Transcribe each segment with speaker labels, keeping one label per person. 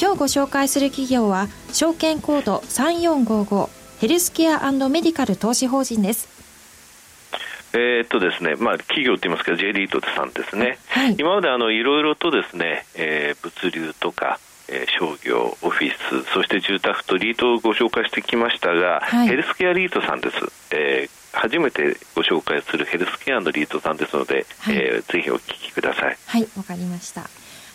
Speaker 1: 今日ご紹介する企業は証券コード3455ヘルスケアメディカル投資法人です
Speaker 2: えー、っとですね、まあ、企業といいますか、J リートさんですね、はい、今まであのいろいろとですね、えー、物流とか、えー、商業、オフィス、そして住宅とリートをご紹介してきましたが、はい、ヘルスケアリートさんです。えー初めてご紹介するヘルスケアのリートさんですので、はい、えー、ぜひお聞きください。
Speaker 1: はい、わかりました。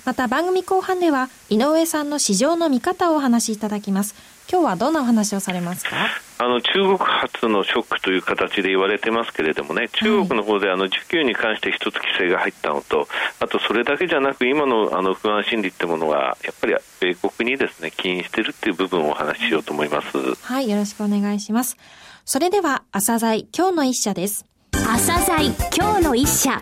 Speaker 1: また番組後半では井上さんの市場の見方をお話しいただきます。今日はどんなお話をされますか？
Speaker 2: あの中国発のショックという形で言われてますけれどもね、中国の方であの需給に関して一つ規制が入ったのと、あとそれだけじゃなく、今のあの不安心理ってものが、やっぱり米国にですね起因しているっていう部分をお話ししようと思います。
Speaker 1: はい、よろしくお願いします。それでは、朝鮮今日の一社です。
Speaker 3: 朝鮮今日の一社。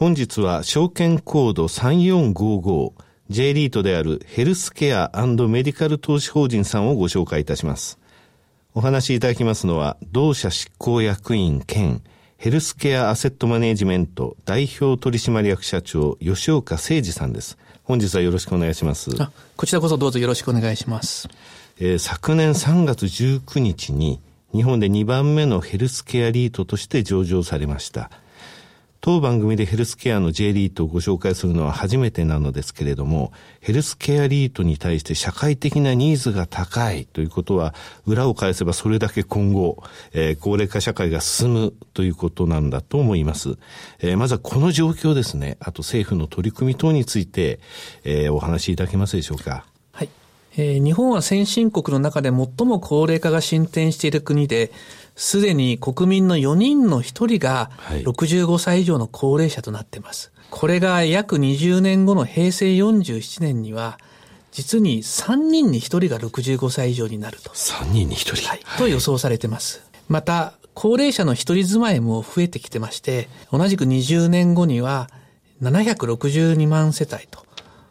Speaker 4: 本日は証券コード3455 J リートであるヘルスケアメディカル投資法人さんをご紹介いたします。お話しいただきますのは、同社執行役員兼ヘルスケアアセットマネジメント代表取締役社長吉岡誠二さんです。本日はよろしくお願いします。
Speaker 5: こちらこそどうぞよろしくお願いします。
Speaker 4: えー、昨年3月19日に日本で2番目のヘルスケアリートとして上場されました。当番組でヘルスケアの J リートをご紹介するのは初めてなのですけれども、ヘルスケアリートに対して社会的なニーズが高いということは、裏を返せばそれだけ今後、えー、高齢化社会が進むということなんだと思います。えー、まずはこの状況ですね、あと政府の取り組み等について、えー、お話しいただけますでしょうか。
Speaker 5: はい。えー、日本は先進国の中で最も高齢化が進展している国で、すでに国民の4人の1人が65歳以上の高齢者となっています。これが約20年後の平成47年には、実に3人に1人が65歳以上になると。
Speaker 4: 3人に1人、
Speaker 5: はい、と予想されています。また、高齢者の一人住まいも増えてきてまして、同じく20年後には762万世帯と、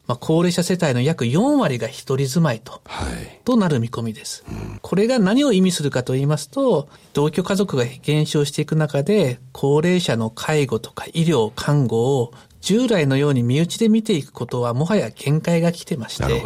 Speaker 5: まあ、高齢者世帯の約4割が一人住まいと、はい、となる見込みです、うん、これが何を意味するかと言いますと、同居家族が減少していく中で、高齢者の介護とか医療、看護を従来のように身内で見ていくことはもはや限界が来てまして、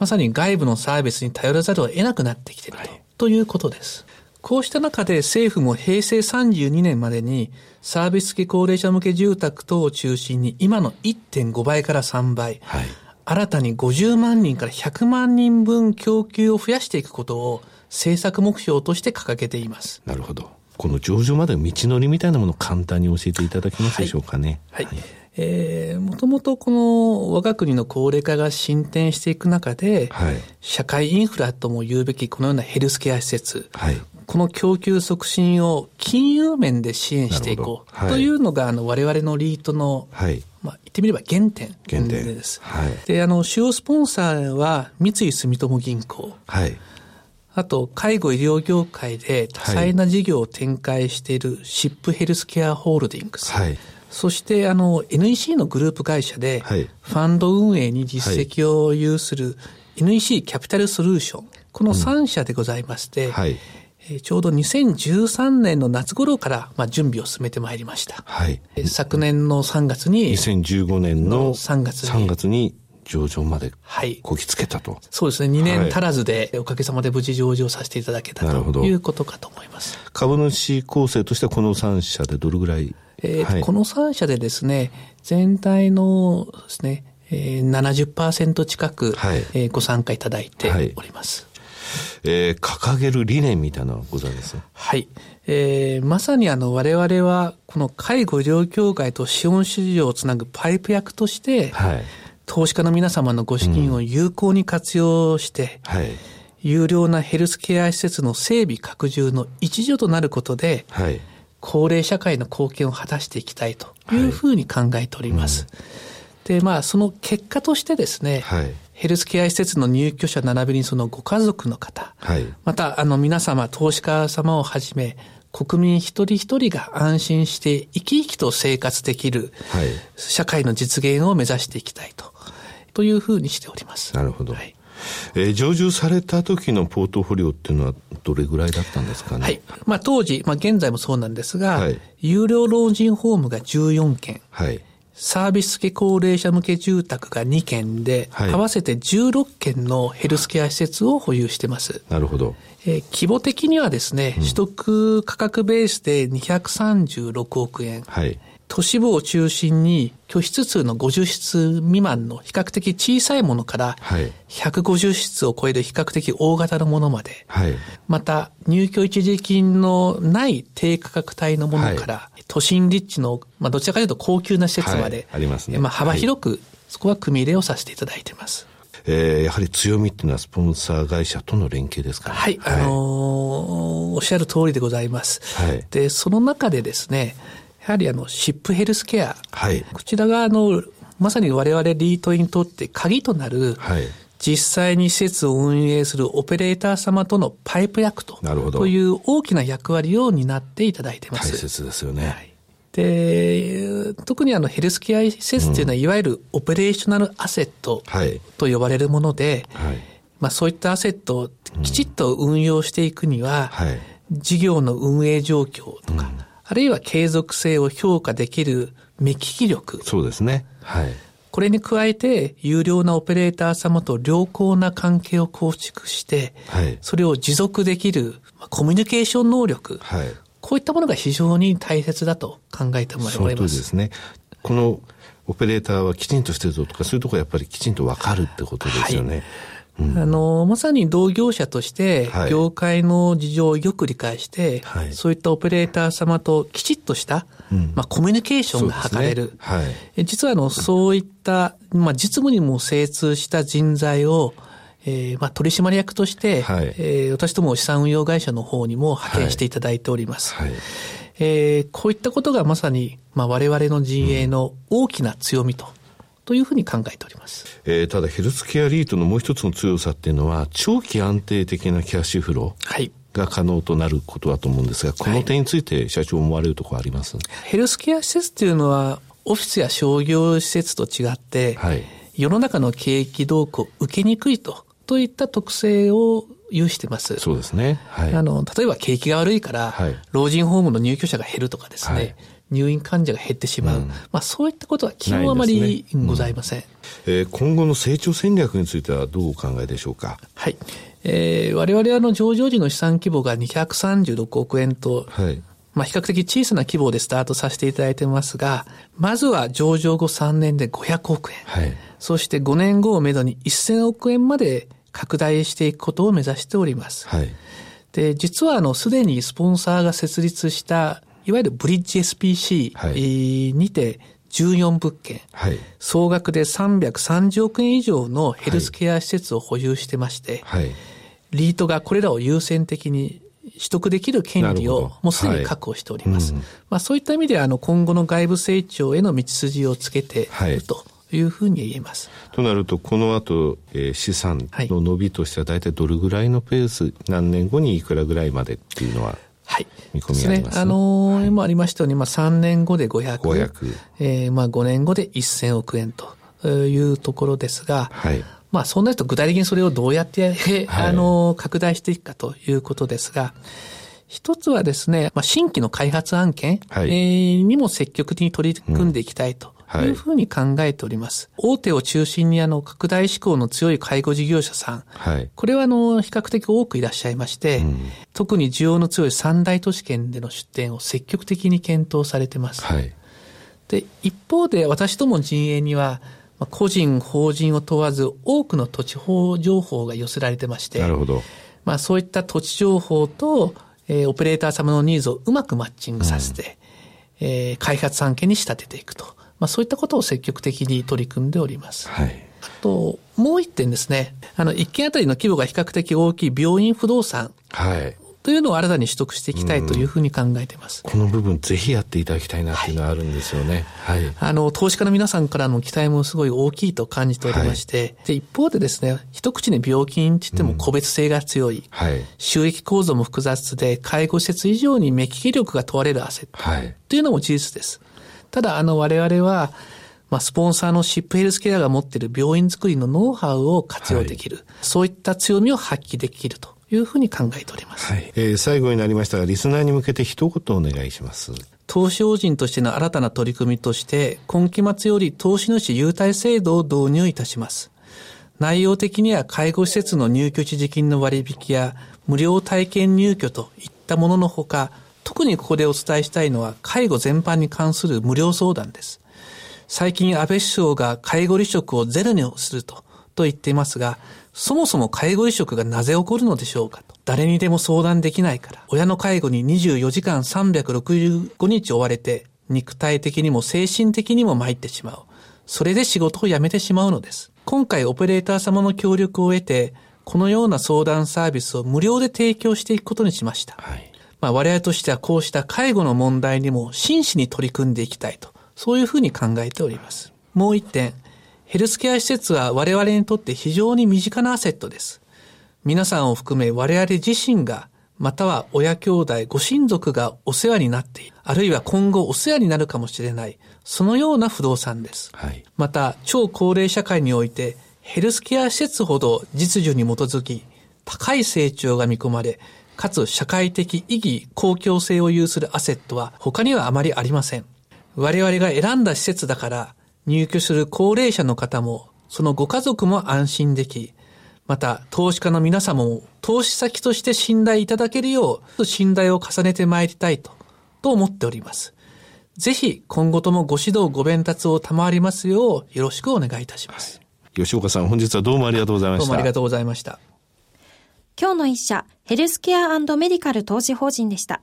Speaker 5: まさに外部のサービスに頼らざるを得なくなってきているとはい、ということです。こうした中で政府も平成32年までにサービス付き高齢者向け住宅等を中心に今の1.5倍から3倍、はい新たに50万人から100万人分供給を増やしていくことを政策目標として掲げています。
Speaker 4: なるほど。この上場までの道のりみたいなものを簡単に教えていただけますでしょうかね。
Speaker 5: はい。はい、えー、もともとこの我が国の高齢化が進展していく中で、はい、社会インフラとも言うべきこのようなヘルスケア施設、はい、この供給促進を金融面で支援していこうというのが、あの我々のリートの、はいまあ、言ってみれば原点です。はい、で、あの、主要スポンサーは三井住友銀行。はい。あと、介護医療業界で多彩な事業を展開しているシップヘルスケアホールディングス。はい。そして、あの、NEC のグループ会社で、ファンド運営に実績を有する NEC キャピタルソリューション。この3社でございまして、うん、はい。ちょうど2013年の夏頃から、まあ、準備を進めてまいりました。はい。昨年の3月に。
Speaker 4: 2015年の3月に。3月に上場までこぎつけたと、はい、
Speaker 5: そうですね。2年足らずで、おかげさまで無事上場させていただけたということかと思います。
Speaker 4: 株主構成としてはこの3社でどれぐらい？
Speaker 5: えー、はい、この3社でですね、全体のですね、えー、70%近く、はい、えー、ご参加いただいております。
Speaker 4: えー、掲げる理念みたいなのございます？
Speaker 5: はい。えー、まさにあの我々はこの介護医療協会と資本市場をつなぐパイプ役として、はい、投資家の皆様のご資金を有効に活用して、うん、はい、有料なヘルスケア施設の整備拡充の一助となることで、はい、高齢社会の貢献を果たしていきたいというふうに考えております。はいうん、で、まあその結果としてですね、はい、ヘルスケア施設の入居者並びにそのご家族の方、はい、またあの皆様、投資家様をはじめ、国民一人一人が安心して生き生きと生活できる、社会の実現を目指していきたいと、というふうにしております。
Speaker 4: なるほど。はい、えー、上場された時のポートフォリオっていうのはどれぐらいだったんですかね？
Speaker 5: はい。まあ当時、まあ現在もそうなんですが、はい、有料老人ホームが14件。はい。サービス付き高齢者向け住宅が2件で、はい、合わせて16件のヘルスケア施設を保有してます。
Speaker 4: なるほど。
Speaker 5: えー、規模的にはですね、うん、取得価格ベースで236億円。はい。都市部を中心に居室数の50室未満の比較的小さいものから150室を超える比較的大型のものまで、はい、また入居一時金のない低価格帯のものから都心立地の、まあ、どちらかというと高級な施設まで、
Speaker 4: ありますね。
Speaker 5: まあ、幅広く、そこは組み入れをさせていただいています。
Speaker 4: えー、やはり強みっていうのはスポンサー会社との連携ですか、ね、
Speaker 5: はい、はい、あのー、おっしゃる通りでございます。はい、で、その中でですね、やはりあの、シップヘルスケア。はい。こちらがあの、まさに我々リートにとって鍵となる、はい。実際に施設を運営するオペレーター様とのパイプ役とという大きな役割を担っていとい
Speaker 4: いただてます。大切ですよね。はい
Speaker 5: で、特にあのヘルスケア施設っていうのは、いわゆるオペレーショナルアセットと呼ばれるもので、はい、まあそういったアセットをきちっと運用していくには、うんはい、事業の運営状況とか、うん、あるいは継続性を評価できる目利き力。
Speaker 4: そうですね。はい。
Speaker 5: これに加えて、有料なオペレーター様と良好な関係を構築して、はい、それを持続できるコミュニケーション能力、はい、こういったものが非常に大切だと考えてもらいます。そう
Speaker 4: ですね。このオペレーターはきちんとしてるぞとか、そういうところやっぱりきちんとわかるってことですよね。はい
Speaker 5: うん、あの、まさに同業者として、業界の事情をよく理解して、はい、そういったオペレーター様ときちっとした、うん、まあ、コミュニケーションが図れる。ねはい、実は、あの、そういった、まあ、実務にも精通した人材を、えー、まあ、取締役として、はい、えー、私ども資産運用会社の方にも派遣していただいております。はい、えー、こういったことがまさに、まあ、我々の陣営の大きな強みとというふうに考えております。
Speaker 4: えー、ただヘルスケアリートのもう一つの強さっていうのは、長期安定的なキャッシュフロー。はい。が可能となることだと思うんですが、この点について社長思われるところあります、はい、
Speaker 5: ヘルスケア施設っていうのは、オフィスや商業施設と違って、はい、世の中の景気動向を受けにくいと、といった特性を有してます。
Speaker 4: そうですね。
Speaker 5: はい、あの、例えば景気が悪いから、はい、老人ホームの入居者が減るとかですね、はい入院患者が減ってしまう、うん、まあ、そういったことは基本あまりございません、ね
Speaker 4: うん、えー、今後の成長戦略についてはどうお考えでしょうか？
Speaker 5: はい。えー、我々はの上場時の資産規模が236億円と、はい、まあ、比較的小さな規模でスタートさせていただいてますが、まずは上場後3年で500億円。はい、そして5年後をめどに1000億円まで拡大していくことを目指しております。はい、で、実はあの、すでにスポンサーが設立したいわゆるブリッジ SPC にて14物件、はい、総額で330億円以上のヘルスケア施設を保有してまして、はい、リートがこれらを優先的に取得できる権利をもうすでに確保しております。はい。うん、まあ、そういった意味であの今後の外部成長への道筋をつけていると。いうふうに言えます。
Speaker 4: となると、この後、えー、資産の伸びとしては大体どれぐらいのペース、何年後にいくらぐらいまでっていうのははい。見込みありますね。あ
Speaker 5: のー、今ありましたように、まあ3年後で500。500。えー、まあ5年後で1000億円というところですが、はい。まあそうなると具体的にそれをどうやって、はい、あのー、拡大していくかということですが、一つはですね、まあ、新規の開発案件、はい、えー、にも積極的に取り組んでいきたいというふうに考えております。はい、大手を中心にあの拡大志向の強い介護事業者さん、はい、これはあの比較的多くいらっしゃいまして、うん、特に需要の強い三大都市圏での出店を積極的に検討されてます。はい、で一方で私ども陣営には個人、法人を問わず多くの土地法情報が寄せられてまして、なるほど。まあそういった土地情報と、えー、オペレーター様のニーズをうまくマッチングさせて、うん、えー、開発案件に仕立てていくと。まあ、そういったことを積極的に取り組んでおります。はい。あと、もう一点ですね。あの、一件あたりの規模が比較的大きい病院不動産。はい。というのを新たに取得していきたいというふうに考えています。
Speaker 4: この部分ぜひやっていただきたいなっていうのはあるんですよね。はい。
Speaker 5: あの、投資家の皆さんからの期待もすごい大きいと感じておりまして、はい、で、一方でですね、一口に病気って言っても個別性が強い、うん、はい。収益構造も複雑で、介護施設以上に目利き力が問われるアセット。はい。というのも事実です。ただ、あの、我々は、まあ、スポンサーのシップヘルスケアが持っている病院作りのノウハウを活用できる、はい、そういった強みを発揮できるというふうに考えております。はい。
Speaker 4: えー、最後になりましたが、リスナーに向けて一言お願いします。
Speaker 5: 投資法人としての新たな取り組みとして、今期末より投資主優待制度を導入いたします。内容的には介護施設の入居地時金の割引や無料体験入居といったもののほか、特にここでお伝えしたいのは介護全般に関する無料相談です。最近安倍首相が介護離職をゼロにすると、と言っていますが、そもそも介護離職がなぜ起こるのでしょうかと。誰にでも相談できないから、親の介護に24時間365日追われて、肉体的にも精神的にも参ってしまう。それで仕事を辞めてしまうのです。今回オペレーター様の協力を得て、このような相談サービスを無料で提供していくことにしました。はい、まあ我々としてはこうした介護の問題にも真摯に取り組んでいきたいとそういうふうに考えております。もう一点、ヘルスケア施設は我々にとって非常に身近なアセットです。皆さんを含め我々自身が、または親兄弟、ご親族がお世話になっている、あるいは今後お世話になるかもしれない、そのような不動産です。はい、また、超高齢社会において、ヘルスケア施設ほど実需に基づき、高い成長が見込まれ、かつ社会的意義、公共性を有するアセットは他にはあまりありません。我々が選んだ施設だから入居する高齢者の方もそのご家族も安心でき、また投資家の皆様も投資先として信頼いただけるよう信頼を重ねてまいりたいと、と思っております。ぜひ今後ともご指導ご鞭達を賜りますようよろしくお願いいたします。
Speaker 4: 吉岡さん本日はどうもありがとうございました。
Speaker 5: どうもありがとうございました。
Speaker 1: 今日の一社、ヘルスケアメディカル投資法人でした。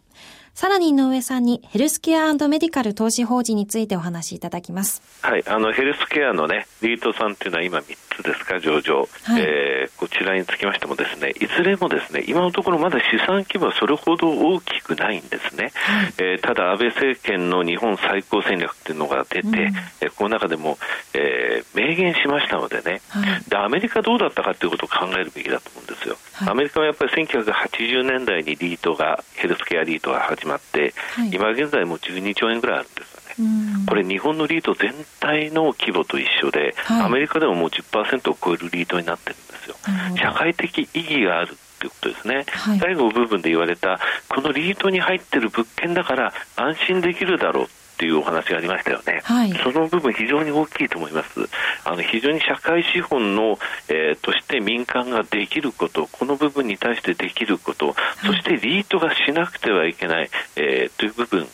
Speaker 1: さらに井上さんにヘルスケアメディカル投資法人についてお話しいただきます。
Speaker 2: はい、あのヘルスケアのね、リートさんっていうのは今3つですか、上場。はい、えー、こちらにつきましてもですね、いずれもですね、今のところまだ資産規模はそれほど大きくないんですね。はい、えー、ただ安倍政権の日本最高戦略っていうのが出て、うん、えこの中でも、えー、明言しましたのでね、はい、で、アメリカどうだったかということを考えるべきだと思うんですよ。アメリカはやっぱり1980年代にリートが、ヘルスケアリートが始まって、はい、今現在も12兆円ぐらいあるんです。これ日本のリート全体の規模と一緒で、はい、アメリカでももう10%を超えるリートになってるんですよ。社会的意義があるということですね、はい、最後の部分で言われた、このリートに入ってる物件だから安心できるだろうというお話がありましたよね、はい、その部分、非常に大きいと思います、あの非常に社会資本の、えー、として民間ができること、この部分に対してできること、そしてリートがしなくてはいけない、えー、という部分、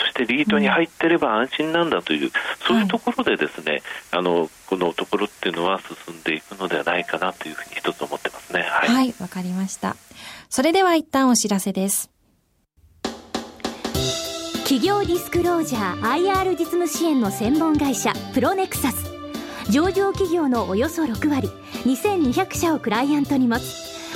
Speaker 2: そしてリートに入ってれば安心なんだという、そういうところでですね、あのこのところっていうのは進んでいくのではないかなというふうに一つ思ってますね。
Speaker 1: はい、わ、はい、かりました。それでは一旦お知らせです。
Speaker 3: 企業ディスクロージャー IR 実務支援の専門会社プロネクサス上場企業のおよそ6割2200社をクライアントに持つ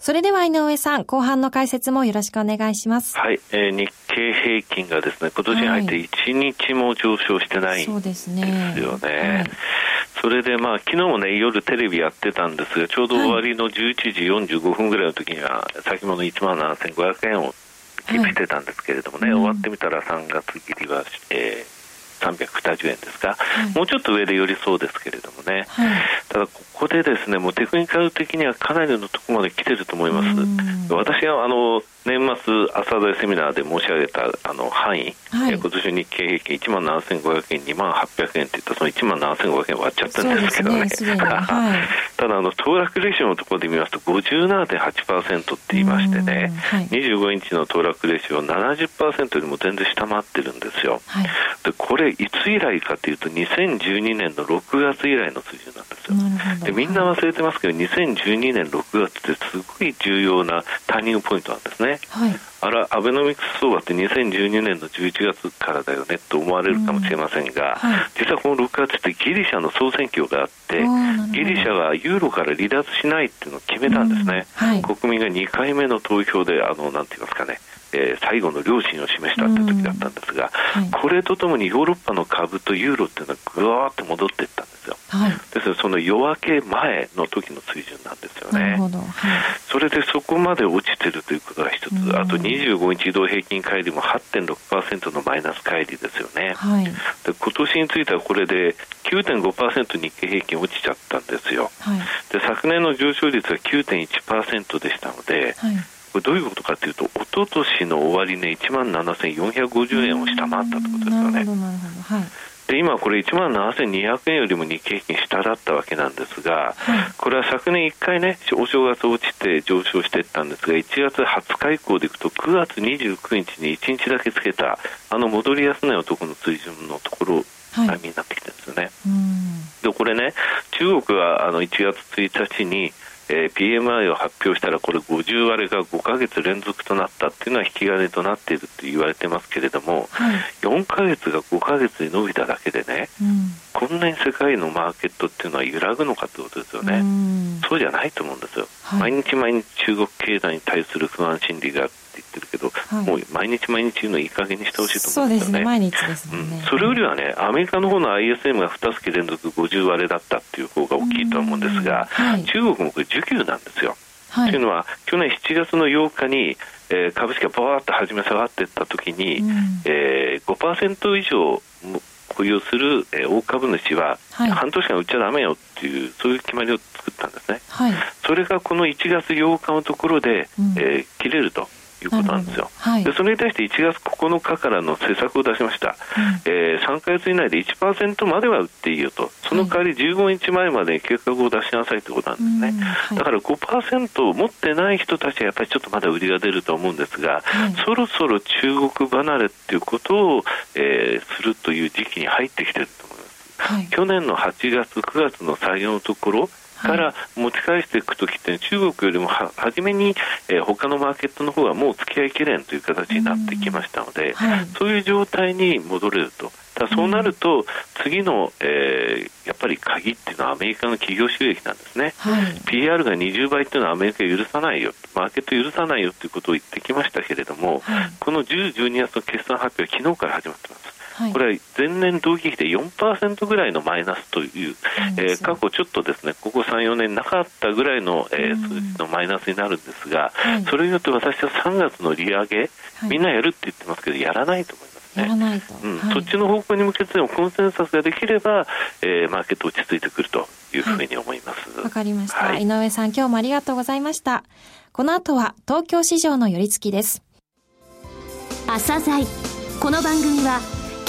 Speaker 1: それでは井上さん、後半の解説もよろしくお願いします。
Speaker 2: はい、えー、日経平均がですね、今年に入って1日も上昇してないんですよね。はい、はい、それでまあ昨日もね夜テレビやってたんですがちょうど終わりの11時45分ぐらいの時には先物1万7500円をキープしてたんですけれどもね、はい、終わってみたら3月切りは、えー320円ですか、はい、もうちょっと上で寄りそうですけれどもね、はい、ただここでですねもうテクニカル的にはかなりのところまで来てると思います。私はあの年末朝鮮セミナーで申し上げたあの範囲、はい、今年日経平均1万7500円、2万800円っていったその1万7500円割っちゃったんですけどね、ねはい、ただあの、騰落レシオのところで見ますと57.8%って言いましてね、はい、25インチの騰落レシオ70%よりも全然下回ってるんですよ、はい、でこれ、れいつ以来かというと2012年の6月以来の水準なんですよ。でみんな忘れてますけど、はい、2012年6月ってすごい重要なターニングポイントなんですね、はい、あらアベノミクス相場って2012年の11月からだよねと思われるかもしれませんが、うん。はい、実はこの6月ってギリシャの総選挙があってギリシャがユーロから離脱しないっていうのを決めたんですね、国民が2回目の投票であのなんて言いますかねえー、最後の良心を示したという時だったんですが、はい、これとともにヨーロッパの株とユーロっていうのはぐわーって戻っていったんですよ、はい、ですからその夜明け前の時の水準なんですよね、はい、それでそこまで落ちてるということが一つ、あと25日移動平均乖離も8.6%のマイナス乖離ですよね、はい、で今年についてはこれで9.5%日経平均落ちちゃったんですよ、で昨年の上昇率は9.1%でしたので、これどういうことかというと、一昨年の終値、ね、1万7450円を下回ったということですよね。はい。で今、これ1万7200円よりも日経平均下だったわけなんですが、はい、これは昨年1回ね、お正月落ちて上昇していったんですが、1月20日以降でいくと、9月29日に1日だけつけた、あの戻りやすい男の水準のところ、並みになってきてるんですよね。でこれね、中国はあの1月1日に、えー、PMI を発表したらこれ50割れが5か月連続となったっていうのは引き金となっていると言われてますけれども、はい、4か月が5か月に伸びただけでね、うん、こんなに世界のマーケットっていうのは揺らぐのかということですよね、うそうじゃないと思うんですよ、はい、毎日毎日中国経済に対する不安心理がって言ってるけど、はい、もう毎日毎日言うのいい加減にしてほしいと思うんですよね。そうですね、毎日ですね、うん、それよりはね、アメリカの方の ISM が2月連続50割れだったっていう方が大きいと思うんですが、はい、中国もこれ需給なんですよ。はい、というのは、去年7月の8日に、えー、株式がバーッと始め下がっていったときに、うん、えー、5%以上保有する、えー、大株主は、はい、半年間売っちゃだめよっていう、そういう決まりを作ったんですね。はい、それがこの1月8日のところで、うん、えー、切れると。いうことなんですよ、はい、でそれに対して1月9日からの施策を出しました、うん、えー、3か月以内で1%までは売っていいよと、その代わり15日前まで計画を出しなさいということなんですね、はい、だから5%を持ってない人たちはやっぱりちょっとまだ売りが出ると思うんですが、はい、そろそろ中国離れっていうことを、えー、するという時期に入ってきてると思います。去年の8月、9月の最後のところ、から持ち返していくときって、中国よりもは初めに、えー、他のマーケットの方はもう付き合いきれんという形になってきましたので、はい、そういう状態に戻れると。だそうなると、次の、えー、やっぱり鍵っていうのはアメリカの企業収益なんですね、はい、PR が20倍っていうのはアメリカ許さないよ、マーケット許さないよということを言ってきましたけれども、はい、この10、12月の決算発表は昨日から始まってます。これは前年同期比で4%ぐらいのマイナスという、えー、過去ちょっとですねここ3、4年なかったぐらいの、えー、数字のマイナスになるんですが、それによって私は3月の利上げ、みんなやるって言ってますけど、やらないと思います。ね、うん、そっちの方向に向けてもコンセンサスができれば、えー、マーケット落ち着いてくるというふうに思います。
Speaker 1: わ、はい、かりました、はい、井上さん、今日もありがとうございました。この後は東京市場の寄り付きです。
Speaker 3: 朝鮮。この番組は